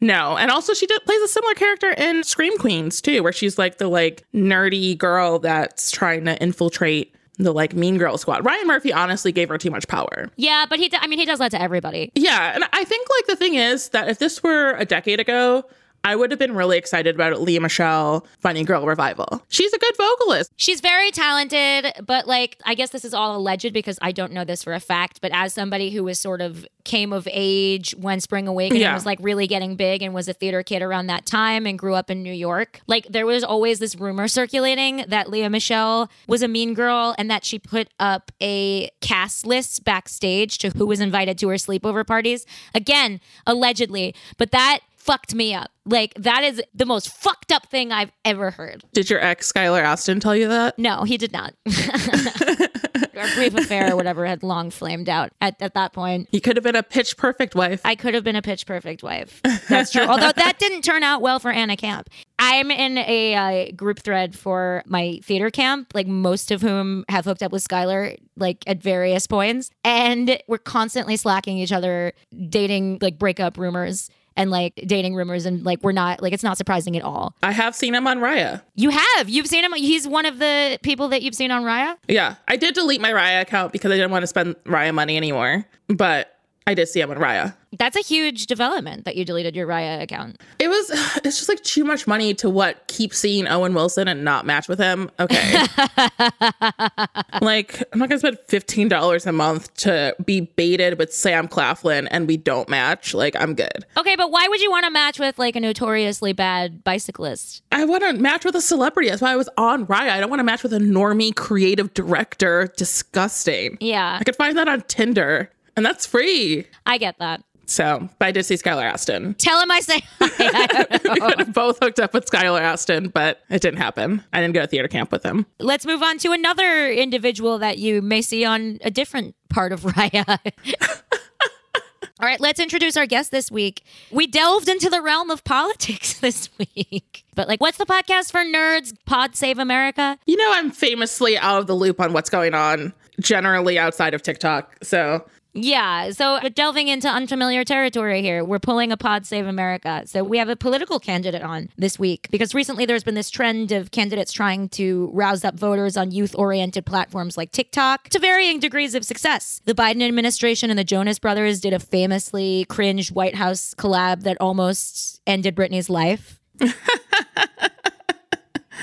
No, and also she did, plays a similar character in Scream Queens too, where she's like the like nerdy girl that's trying to infiltrate the like Mean Girl squad. Ryan Murphy honestly gave her too much power. Yeah, but he, d- I mean, he does that to everybody. Yeah, and I think like the thing is that if this were a decade ago, I would have been really excited about Lea Michele Funny Girl revival. She's a good vocalist. She's very talented, but like, I guess this is all alleged because I don't know this for a fact. But as somebody who was sort of came of age when Spring Awakening Yeah. was like really getting big and was a theater kid around that time and grew up in New York, like there was always this rumor circulating that Lea Michele was a mean girl and that she put up a cast list backstage to who was invited to her sleepover parties. Again, allegedly, but that fucked me up. Like that is the most fucked up thing I've ever heard. Did your ex Skylar Astin tell you that? No, he did not. [LAUGHS] Our brief affair or whatever had long flamed out at, at that point. You could have been a pitch perfect wife. I could have been a pitch perfect wife. That's true. Although that didn't turn out well for Anna Camp. I'm in a uh, group thread for my theater camp, like most of whom have hooked up with Skylar, like at various points. And we're constantly slacking each other, dating, like breakup rumors and like dating rumors. And like, we're not, like, it's not surprising at all. I have seen him on Raya. You have. You've seen him. He's one of the people that you've seen on Raya. Yeah, I did delete my Raya account because I didn't want to spend Raya money anymore, but I did see him on Raya. That's a huge development that you deleted your Raya account. It was, [SIGHS] it's just like too much money to what keep seeing Owen Wilson and not match with him. Okay. [LAUGHS] like, I'm not going to spend $15 a month to be baited with Sam Claflin and we don't match. Like, I'm good. Okay, but why would you want to match with like a notoriously bad bicyclist? I want to match with a celebrity. That's why I was on Raya. I don't want to match with a normie creative director. Disgusting. Yeah, I could find that on Tinder and that's free. I get that. So, but I did see Skylar Astin. Tell him I say hi. [LAUGHS] I don't know. We could have both hooked up with Skylar Astin, but it didn't happen. I didn't go to theater camp with him. Let's move on to another individual that you may see on a different part of [LAUGHS] Raya. All right, let's introduce our guest this week. We delved into the realm of politics [LAUGHS] this week. But like what's the podcast for nerds? Pod Save America? You know, I'm famously out of the loop on what's going on generally outside of TikTok. So Yeah, so delving into unfamiliar territory here. We're pulling a Pod Save America. So we have a political candidate on this week because recently there's been this trend of candidates trying to rouse up voters on youth oriented platforms like TikTok to varying degrees of success. The Biden administration and the Jonas Brothers did a famously cringe White House collab that almost ended Britney's life. [LAUGHS]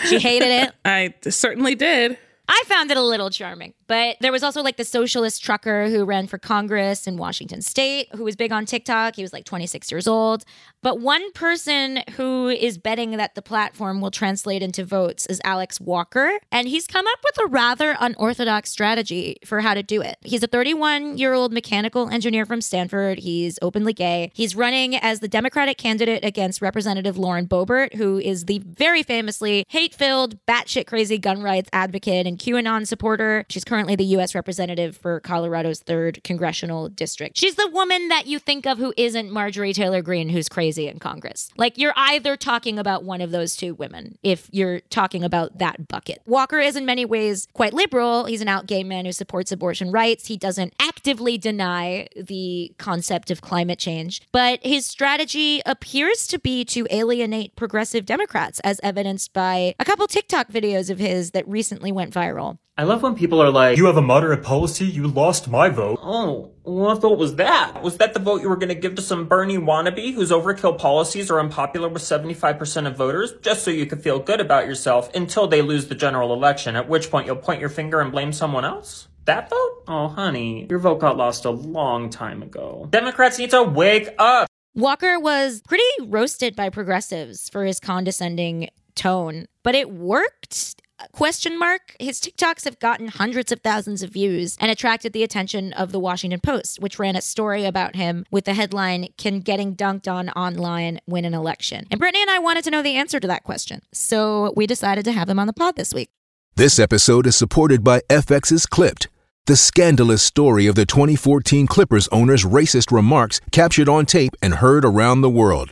she hated it. I certainly did. I found it a little charming. But there was also like the socialist trucker who ran for Congress in Washington state who was big on TikTok. He was like 26 years old. But one person who is betting that the platform will translate into votes is Alex Walker. And he's come up with a rather unorthodox strategy for how to do it. He's a 31 year old mechanical engineer from Stanford. He's openly gay. He's running as the Democratic candidate against Representative Lauren Boebert, who is the very famously hate filled, batshit crazy gun rights advocate and QAnon supporter. She's currently the U.S. representative for Colorado's third congressional district. She's the woman that you think of who isn't Marjorie Taylor Greene, who's crazy in Congress. Like you're either talking about one of those two women if you're talking about that bucket. Walker is in many ways quite liberal. He's an out gay man who supports abortion rights. He doesn't actively deny the concept of climate change, but his strategy appears to be to alienate progressive Democrats, as evidenced by a couple TikTok videos of his that recently went viral. I love when people are like, You have a moderate policy, you lost my vote. Oh, what vote was that? Was that the vote you were going to give to some Bernie wannabe whose overkill policies are unpopular with 75% of voters, just so you could feel good about yourself until they lose the general election, at which point you'll point your finger and blame someone else? That vote? Oh, honey, your vote got lost a long time ago. Democrats need to wake up! Walker was pretty roasted by progressives for his condescending tone, but it worked question mark his tiktoks have gotten hundreds of thousands of views and attracted the attention of the washington post which ran a story about him with the headline can getting dunked on online win an election? And brittany and i wanted to know the answer to that question so we decided to have him on the pod this week. This episode is supported by fx's clipped the scandalous story of the 2014 clippers owner's racist remarks captured on tape and heard around the world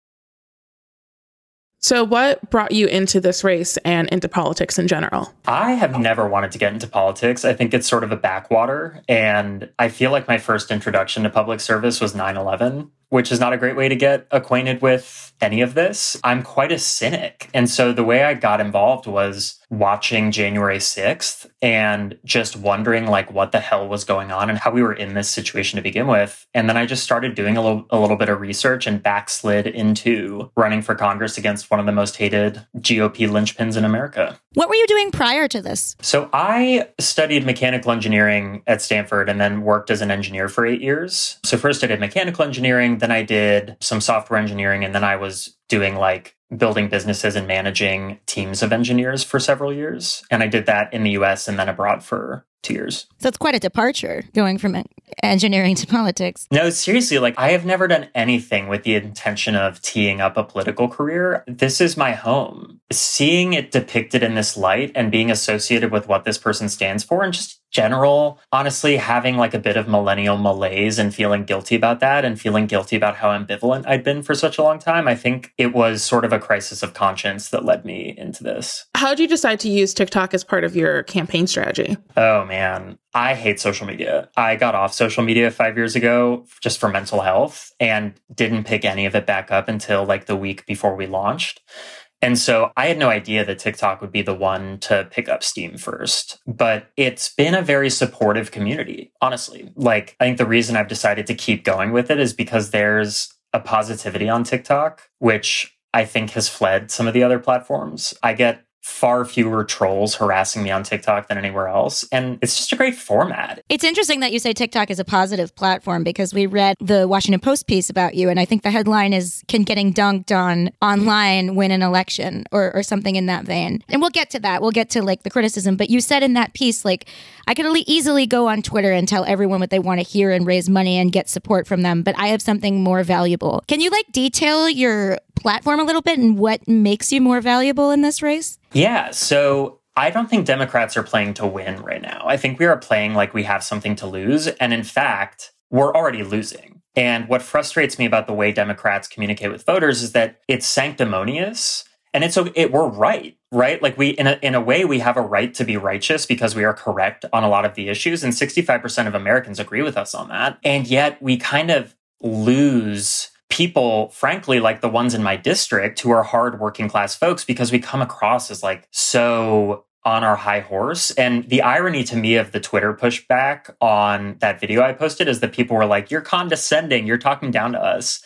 So, what brought you into this race and into politics in general? I have never wanted to get into politics. I think it's sort of a backwater. And I feel like my first introduction to public service was 9 11 which is not a great way to get acquainted with any of this. I'm quite a cynic. And so the way I got involved was watching January 6th and just wondering like what the hell was going on and how we were in this situation to begin with. And then I just started doing a little, a little bit of research and backslid into running for Congress against one of the most hated GOP linchpins in America. What were you doing prior to this? So I studied mechanical engineering at Stanford and then worked as an engineer for eight years. So first I did mechanical engineering, then I did some software engineering, and then I was doing like building businesses and managing teams of engineers for several years. And I did that in the US and then abroad for two years. So it's quite a departure going from engineering to politics. No, seriously, like I have never done anything with the intention of teeing up a political career. This is my home. Seeing it depicted in this light and being associated with what this person stands for and just general, honestly, having like a bit of millennial malaise and feeling guilty about that and feeling guilty about how ambivalent I'd been for such a long time. I think it was sort of a crisis of conscience that led me into this. How did you decide to use TikTok as part of your campaign strategy? Oh, man. I hate social media. I got off social media five years ago just for mental health and didn't pick any of it back up until like the week before we launched. And so I had no idea that TikTok would be the one to pick up steam first. But it's been a very supportive community, honestly. Like, I think the reason I've decided to keep going with it is because there's a positivity on TikTok, which I think has fled some of the other platforms. I get far fewer trolls harassing me on TikTok than anywhere else. And it's just a great format. It's interesting that you say TikTok is a positive platform because we read the Washington Post piece about you. And I think the headline is Can Getting Dunked on Online Win an Election or, or something in that vein. And we'll get to that. We'll get to like the criticism. But you said in that piece, like, I could easily go on Twitter and tell everyone what they want to hear and raise money and get support from them. But I have something more valuable. Can you like detail your platform a little bit and what makes you more valuable in this race? Yeah. So I don't think Democrats are playing to win right now. I think we are playing like we have something to lose. And in fact, we're already losing. And what frustrates me about the way Democrats communicate with voters is that it's sanctimonious and it's it, we're right right like we in a, in a way we have a right to be righteous because we are correct on a lot of the issues and 65% of americans agree with us on that and yet we kind of lose people frankly like the ones in my district who are hard working class folks because we come across as like so on our high horse. And the irony to me of the Twitter pushback on that video I posted is that people were like, you're condescending, you're talking down to us.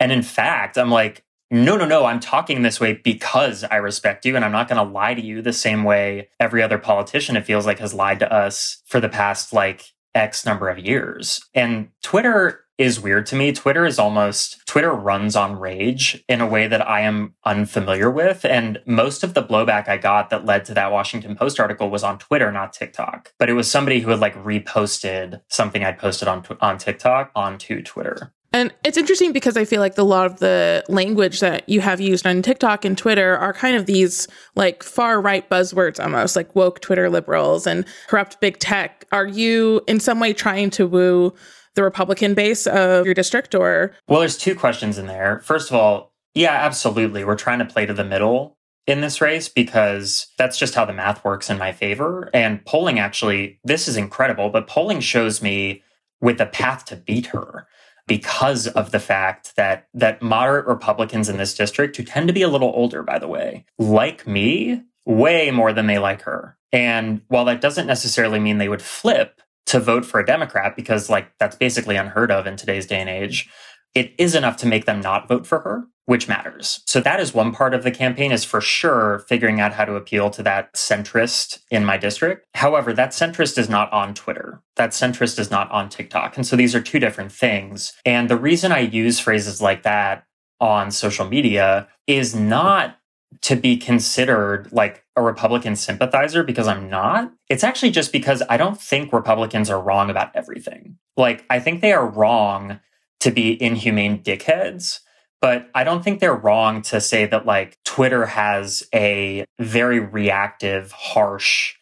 And in fact, I'm like, no, no, no, I'm talking this way because I respect you and I'm not going to lie to you the same way every other politician, it feels like, has lied to us for the past like X number of years. And Twitter is weird to me. Twitter is almost, Twitter runs on rage in a way that I am unfamiliar with. And most of the blowback I got that led to that Washington Post article was on Twitter, not TikTok. But it was somebody who had like reposted something I'd posted on, on TikTok onto Twitter. And it's interesting because I feel like a lot of the language that you have used on TikTok and Twitter are kind of these like far right buzzwords almost, like woke Twitter liberals and corrupt big tech. Are you in some way trying to woo the Republican base of your district or? Well, there's two questions in there. First of all, yeah, absolutely. We're trying to play to the middle in this race because that's just how the math works in my favor. And polling actually, this is incredible, but polling shows me with a path to beat her because of the fact that that moderate Republicans in this district, who tend to be a little older, by the way, like me way more than they like her. And while that doesn't necessarily mean they would flip to vote for a Democrat, because like that's basically unheard of in today's day and age, it is enough to make them not vote for her which matters. So that is one part of the campaign is for sure figuring out how to appeal to that centrist in my district. However, that centrist is not on Twitter. That centrist is not on TikTok. And so these are two different things. And the reason I use phrases like that on social media is not to be considered like a Republican sympathizer because I'm not. It's actually just because I don't think Republicans are wrong about everything. Like, I think they are wrong to be inhumane dickheads but I don't think they're wrong to say that like Twitter has a very reactive, harsh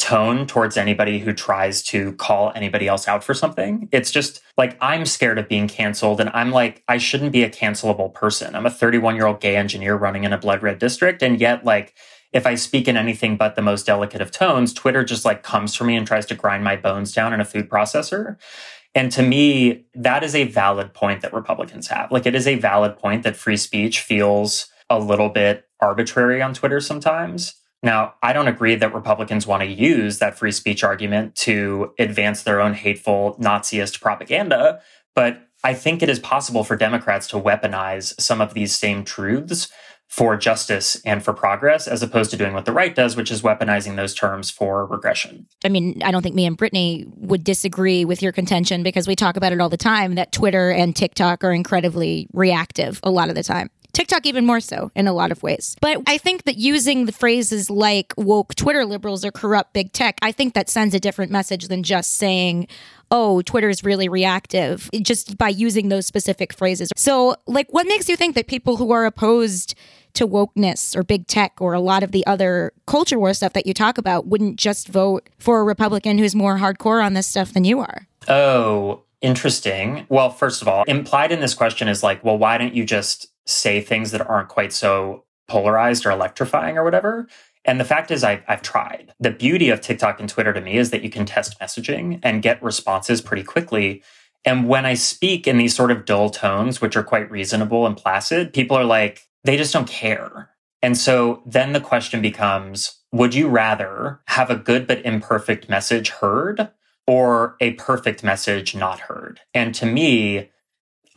tone towards anybody who tries to call anybody else out for something. It's just like I'm scared of being canceled and I'm like I shouldn't be a cancelable person. I'm a 31-year-old gay engineer running in a blood red district and yet like if I speak in anything but the most delicate of tones, Twitter just like comes for me and tries to grind my bones down in a food processor. And to me, that is a valid point that Republicans have. Like, it is a valid point that free speech feels a little bit arbitrary on Twitter sometimes. Now, I don't agree that Republicans want to use that free speech argument to advance their own hateful Naziist propaganda, but I think it is possible for Democrats to weaponize some of these same truths for justice and for progress, as opposed to doing what the right does, which is weaponizing those terms for regression. I mean, I don't think me and Brittany would disagree with your contention because we talk about it all the time that Twitter and TikTok are incredibly reactive a lot of the time. TikTok even more so in a lot of ways. But I think that using the phrases like woke Twitter liberals or corrupt big tech, I think that sends a different message than just saying, oh, Twitter's really reactive, just by using those specific phrases. So, like, what makes you think that people who are opposed to wokeness or big tech or a lot of the other culture war stuff that you talk about wouldn't just vote for a Republican who's more hardcore on this stuff than you are? Oh, interesting. Well, first of all, implied in this question is like, well, why don't you just say things that aren't quite so polarized or electrifying or whatever? And the fact is, I've, I've tried. The beauty of TikTok and Twitter to me is that you can test messaging and get responses pretty quickly. And when I speak in these sort of dull tones, which are quite reasonable and placid, people are like, they just don't care. And so then the question becomes would you rather have a good but imperfect message heard or a perfect message not heard? And to me,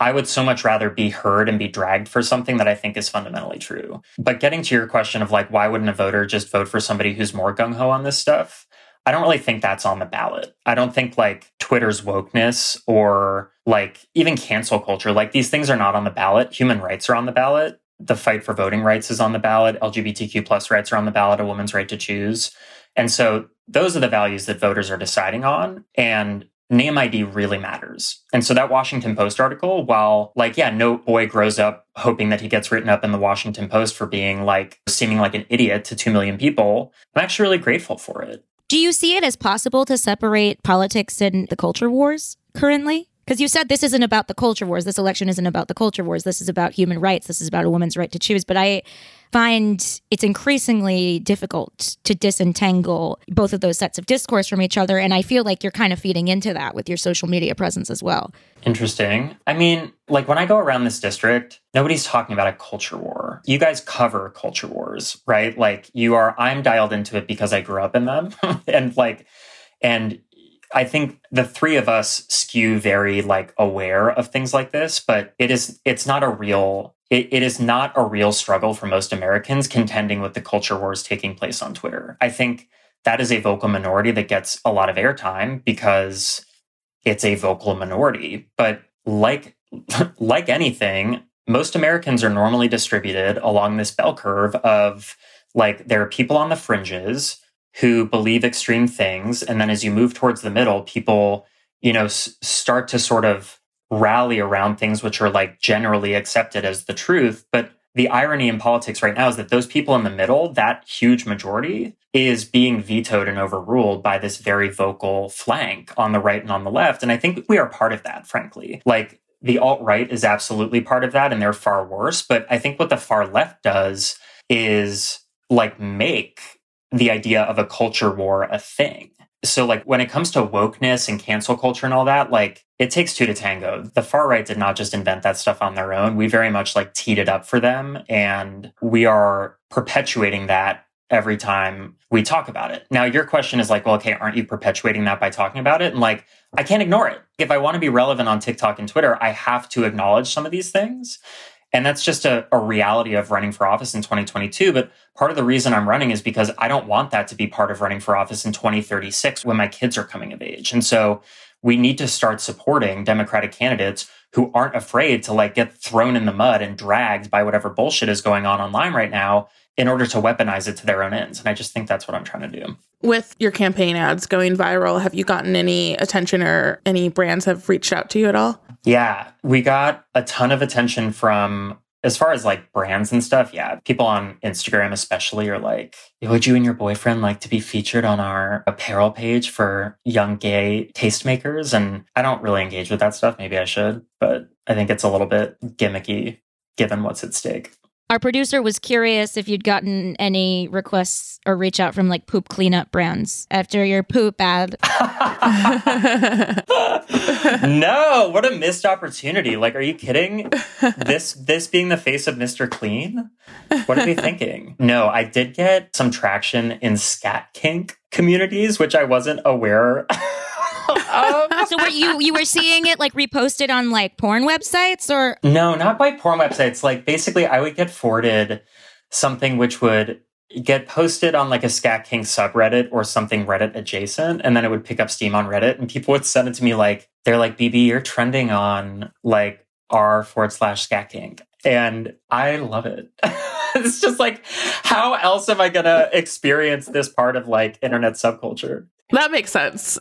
I would so much rather be heard and be dragged for something that I think is fundamentally true. But getting to your question of like, why wouldn't a voter just vote for somebody who's more gung ho on this stuff? I don't really think that's on the ballot. I don't think like Twitter's wokeness or like even cancel culture, like these things are not on the ballot. Human rights are on the ballot the fight for voting rights is on the ballot. LGBTQ plus rights are on the ballot. A woman's right to choose. And so those are the values that voters are deciding on. And name ID really matters. And so that Washington Post article, while like, yeah, no boy grows up hoping that he gets written up in the Washington Post for being like seeming like an idiot to 2 million people. I'm actually really grateful for it. Do you see it as possible to separate politics and the culture wars currently? Because you said this isn't about the culture wars. This election isn't about the culture wars. This is about human rights. This is about a woman's right to choose. But I find it's increasingly difficult to disentangle both of those sets of discourse from each other. And I feel like you're kind of feeding into that with your social media presence as well. Interesting. I mean, like when I go around this district, nobody's talking about a culture war. You guys cover culture wars, right? Like you are, I'm dialed into it because I grew up in them. [LAUGHS] and like, and I think the three of us skew very like aware of things like this, but it is it's not a real it, it is not a real struggle for most Americans contending with the culture wars taking place on Twitter. I think that is a vocal minority that gets a lot of airtime because it's a vocal minority. But like [LAUGHS] like anything, most Americans are normally distributed along this bell curve of like there are people on the fringes who believe extreme things and then as you move towards the middle people you know s- start to sort of rally around things which are like generally accepted as the truth. But the irony in politics right now is that those people in the middle, that huge majority, is being vetoed and overruled by this very vocal flank on the right and on the left. And I think we are part of that, frankly. Like the alt right is absolutely part of that, and they're far worse. But I think what the far left does is like make the idea of a culture war a thing. So, like, when it comes to wokeness and cancel culture and all that, like, it takes two to tango. The far right did not just invent that stuff on their own. We very much like teed it up for them, and we are perpetuating that every time we talk about it. Now, your question is like, well, okay, aren't you perpetuating that by talking about it? And like, I can't ignore it. If I want to be relevant on TikTok and Twitter, I have to acknowledge some of these things. And that's just a, a, reality of running for office in 2022. But part of the reason I'm running is because I don't want that to be part of running for office in 2036 when my kids are coming of age. And so we need to start supporting Democratic candidates who aren't afraid to like get thrown in the mud and dragged by whatever bullshit is going on online right now in order to weaponize it to their own ends. And I just think that's what I'm trying to do. With your campaign ads going viral, have you gotten any attention or any brands have reached out to you at all? Yeah, we got a ton of attention from as far as like brands and stuff, yeah, people on Instagram especially are like, would you and your boyfriend like to be featured on our apparel page for young gay tastemakers? And I don't really engage with that stuff. Maybe I should, but I think it's a little bit gimmicky given what's at stake. Our producer was curious if you'd gotten any requests or reach out from like poop cleanup brands after your poop ad. [LAUGHS] no, what a missed opportunity. Like, are you kidding? This this being the face of Mr. Clean? What are they thinking? No, I did get some traction in scat kink communities, which I wasn't aware um, [LAUGHS] so were you you were seeing it like reposted on like porn websites or? No not by porn websites. Like basically i would get forwarded something which would get posted on like a scat kink subreddit or something reddit adjacent and then it would pick up steam on reddit and people would send it to me like they're like bb you're trending on like r forward slash scat kink. And i love it. [LAUGHS] It's just like how else am i gonna experience this part of like internet subculture? That makes sense.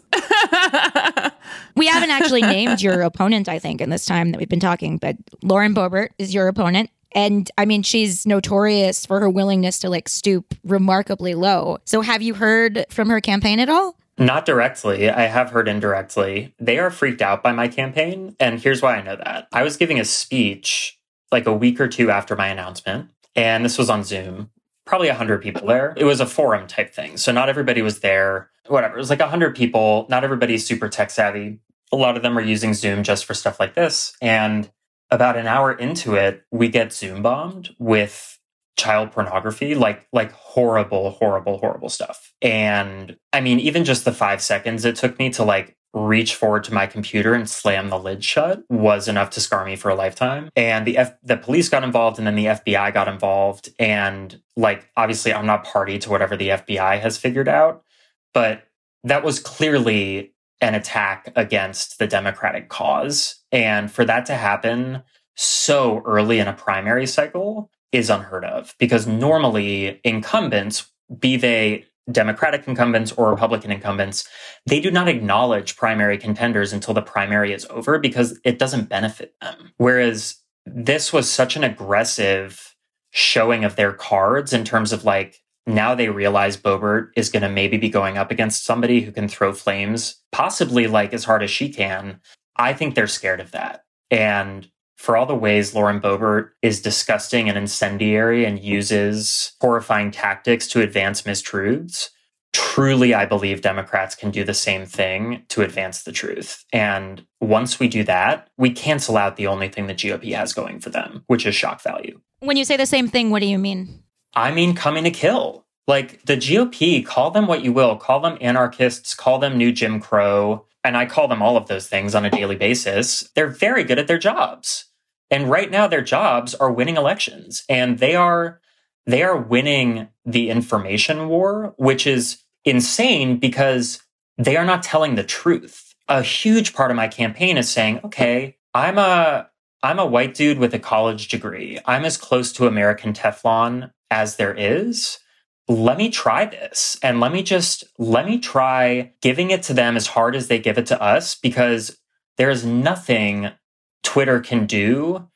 [LAUGHS] we haven't actually named your opponent, I think, in this time that we've been talking, but Lauren Boebert is your opponent. And I mean, she's notorious for her willingness to like stoop remarkably low. So have you heard from her campaign at all? Not directly. I have heard indirectly. They are freaked out by my campaign. And here's why I know that. I was giving a speech like a week or two after my announcement, and this was on Zoom probably 100 people there. It was a forum type thing. So not everybody was there. Whatever. It was like 100 people. Not everybody's super tech savvy. A lot of them are using Zoom just for stuff like this. And about an hour into it, we get Zoom bombed with child pornography, like like horrible, horrible, horrible stuff. And I mean, even just the five seconds it took me to like reach forward to my computer and slam the lid shut was enough to scar me for a lifetime. And the F- the police got involved and then the FBI got involved and like obviously I'm not party to whatever the FBI has figured out, but that was clearly an attack against the democratic cause and for that to happen so early in a primary cycle is unheard of because normally incumbents be they Democratic incumbents or Republican incumbents, they do not acknowledge primary contenders until the primary is over because it doesn't benefit them. Whereas this was such an aggressive showing of their cards in terms of like now they realize Boebert is going to maybe be going up against somebody who can throw flames, possibly like as hard as she can. I think they're scared of that. And for all the ways Lauren Boebert is disgusting and incendiary and uses horrifying tactics to advance mistruths, truly, I believe Democrats can do the same thing to advance the truth. And once we do that, we cancel out the only thing the GOP has going for them, which is shock value. When you say the same thing, what do you mean? I mean, coming to kill. Like the GOP, call them what you will, call them anarchists, call them new Jim Crow, and I call them all of those things on a daily basis. They're very good at their jobs. And right now their jobs are winning elections and they are they are winning the information war, which is insane because they are not telling the truth. A huge part of my campaign is saying, okay, I'm a I'm a white dude with a college degree. I'm as close to American Teflon as there is. Let me try this and let me just let me try giving it to them as hard as they give it to us because there is nothing Twitter can do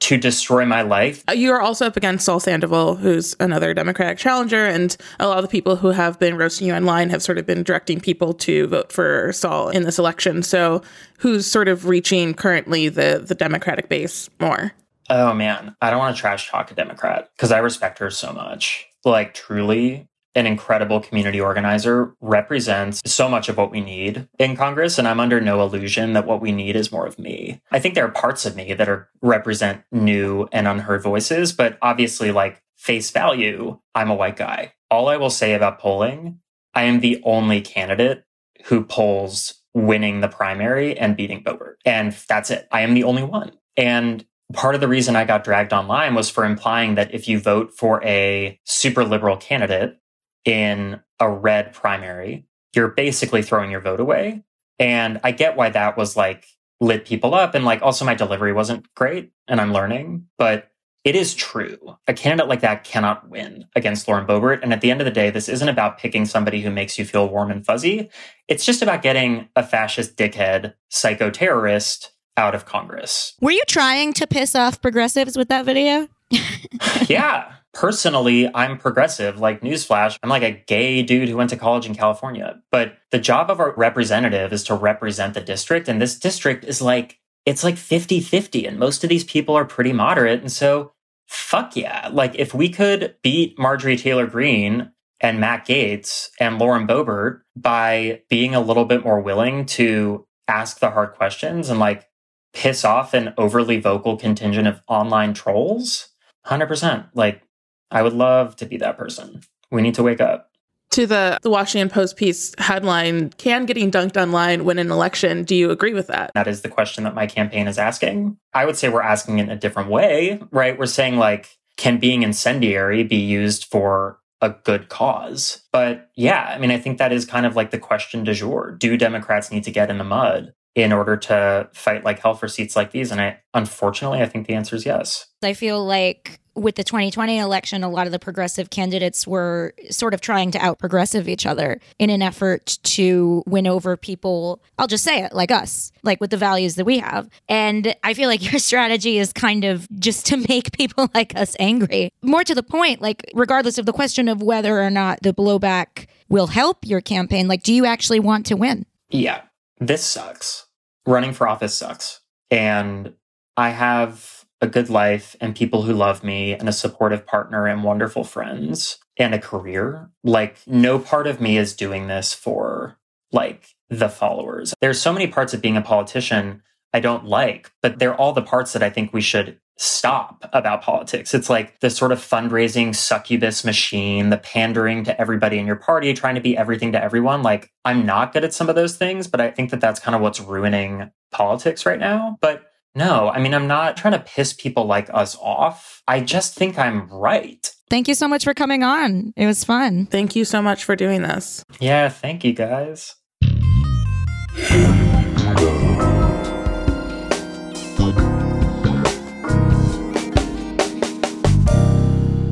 to destroy my life. Uh, you are also up against Sol Sandoval, who's another Democratic challenger, and a lot of the people who have been roasting you online have sort of been directing people to vote for Saul in this election. So, who's sort of reaching currently the the Democratic base more? Oh man, I don't want to trash talk a Democrat because I respect her so much. Like truly, an incredible community organizer, represents so much of what we need in Congress. And I'm under no illusion that what we need is more of me. I think there are parts of me that are represent new and unheard voices, but obviously, like face value, I'm a white guy. All I will say about polling, I am the only candidate who polls winning the primary and beating Boebert. And that's it. I am the only one. And part of the reason I got dragged online was for implying that if you vote for a super liberal candidate, in a red primary, you're basically throwing your vote away. And I get why that was like lit people up. And like also my delivery wasn't great and I'm learning, but it is true. A candidate like that cannot win against Lauren Boebert. And at the end of the day, this isn't about picking somebody who makes you feel warm and fuzzy. It's just about getting a fascist dickhead psycho terrorist out of Congress. Were you trying to piss off progressives with that video? [LAUGHS] yeah. Personally, I'm progressive. Like, newsflash, I'm like a gay dude who went to college in California. But the job of a representative is to represent the district. And this district is like, it's like 50 50. And most of these people are pretty moderate. And so, fuck yeah. Like, if we could beat Marjorie Taylor Greene and Matt Gaetz and Lauren Boebert by being a little bit more willing to ask the hard questions and like piss off an overly vocal contingent of online trolls, 100%. Like, I would love to be that person. We need to wake up. To the, the Washington Post piece headline, can getting dunked online win an election? Do you agree with that? That is the question that my campaign is asking. I would say we're asking it in a different way, right? We're saying, like, can being incendiary be used for a good cause? But yeah, I mean, I think that is kind of like the question du jour. Do Democrats need to get in the mud in order to fight like hell for seats like these? And I, unfortunately, I think the answer is yes. I feel like with the 2020 election, a lot of the progressive candidates were sort of trying to out progressive each other in an effort to win over people. I'll just say it like us, like with the values that we have. And I feel like [LAUGHS] your strategy is kind of just to make [LAUGHS] people like us angry. More to the point, like, regardless of the question of whether or not the blowback will help your campaign, like, do you actually want to win? Yeah, this sucks. Running for office sucks. And I have a good life and people who love me and a supportive partner and wonderful friends and a career. Like, no part of me is doing this for like the followers. There's so many parts of being a politician I don't like, but they're all the parts that I think we should stop about politics. It's like the sort of fundraising succubus machine, the pandering to everybody in your party, trying to be everything to everyone. Like, I'm not good at some of those things, but I think that that's kind of what's ruining politics right now. But no, I mean, I'm not trying to piss people like us off. I just think I'm right. Thank you so much for coming on. It was fun. Thank you so much for doing this. Yeah, thank you guys.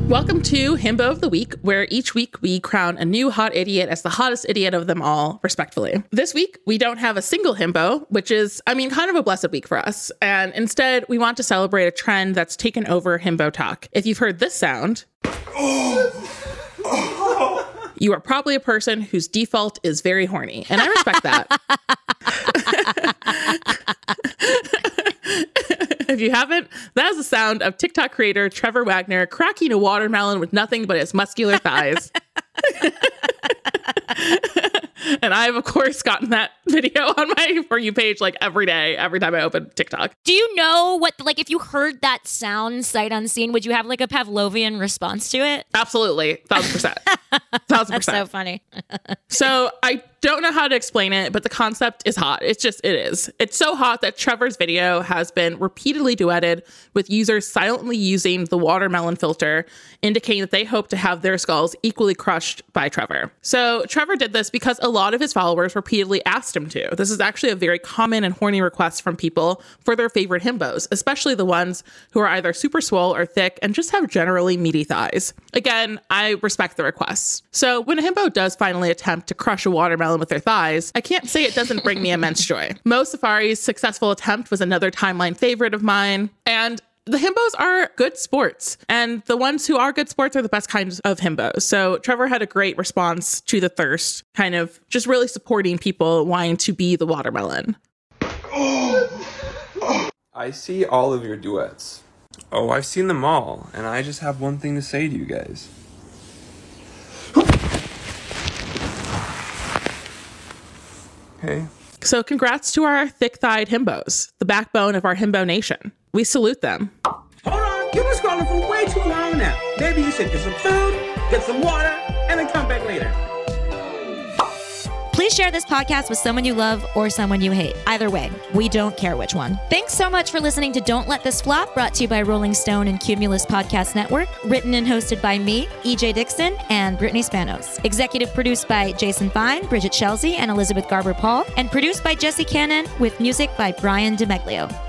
Welcome to Himbo of the Week, where each week we crown a new hot idiot as the hottest idiot of them all, respectfully. This week, we don't have a single himbo, which is, I mean, kind of a blessed week for us. And instead, we want to celebrate a trend that's taken over himbo talk. If you've heard this sound, you are probably a person whose default is very horny. And I respect that. [LAUGHS] [LAUGHS] if you haven't, that is the sound of TikTok creator Trevor Wagner cracking a watermelon with nothing but his muscular thighs. [LAUGHS] [LAUGHS] and I've of course gotten that [LAUGHS] video on my for you page like every day, every time I open TikTok. Do you know what like if you heard that sound sight unseen, would you have like a Pavlovian response to it? Absolutely. Thousand percent. [LAUGHS] Thousand That's percent. so funny. So I don't know how to explain it, but the concept is hot. It's just, it is. It's so hot that Trevor's video has been repeatedly duetted with users silently using the watermelon filter, indicating that they hope to have their skulls equally crushed by Trevor. So Trevor did this because a lot of his followers repeatedly asked him to. This is actually a very common and horny request from people for their favorite himbos, especially the ones who are either super swole or thick and just have generally meaty thighs. Again, I respect the requests. So when a himbo does finally attempt to crush a watermelon with their thighs, I can't say it doesn't bring me immense joy. Mo Safari's successful attempt was another timeline favorite of mine, and the himbos are good sports, and the ones who are good sports are the best kinds of himbos. So Trevor had a great response to the thirst, kind of just really supporting people wanting to be the watermelon. [GASPS] I see all of your duets. Oh, I've seen them all, and I just have one thing to say to you guys. [GASPS] Hey. So congrats to our thick-thighed himbos, the backbone of our himbo nation. We salute them. On, been scrolling for way too long now. Maybe you should get some food, get some water, and then come back later. Please share this podcast with someone you love or someone you hate. Either way, we don't care which one. Thanks so much for listening to Don't Let This Flop, brought to you by Rolling Stone and Cumulus Podcast Network, written and hosted by me, EJ Dickson, and Brittany Spanos. Executive produced by Jason Fine, Bridget Shelsey, and Elizabeth Garber Paul, and produced by Jesse Cannon with music by Brian DeMeglio.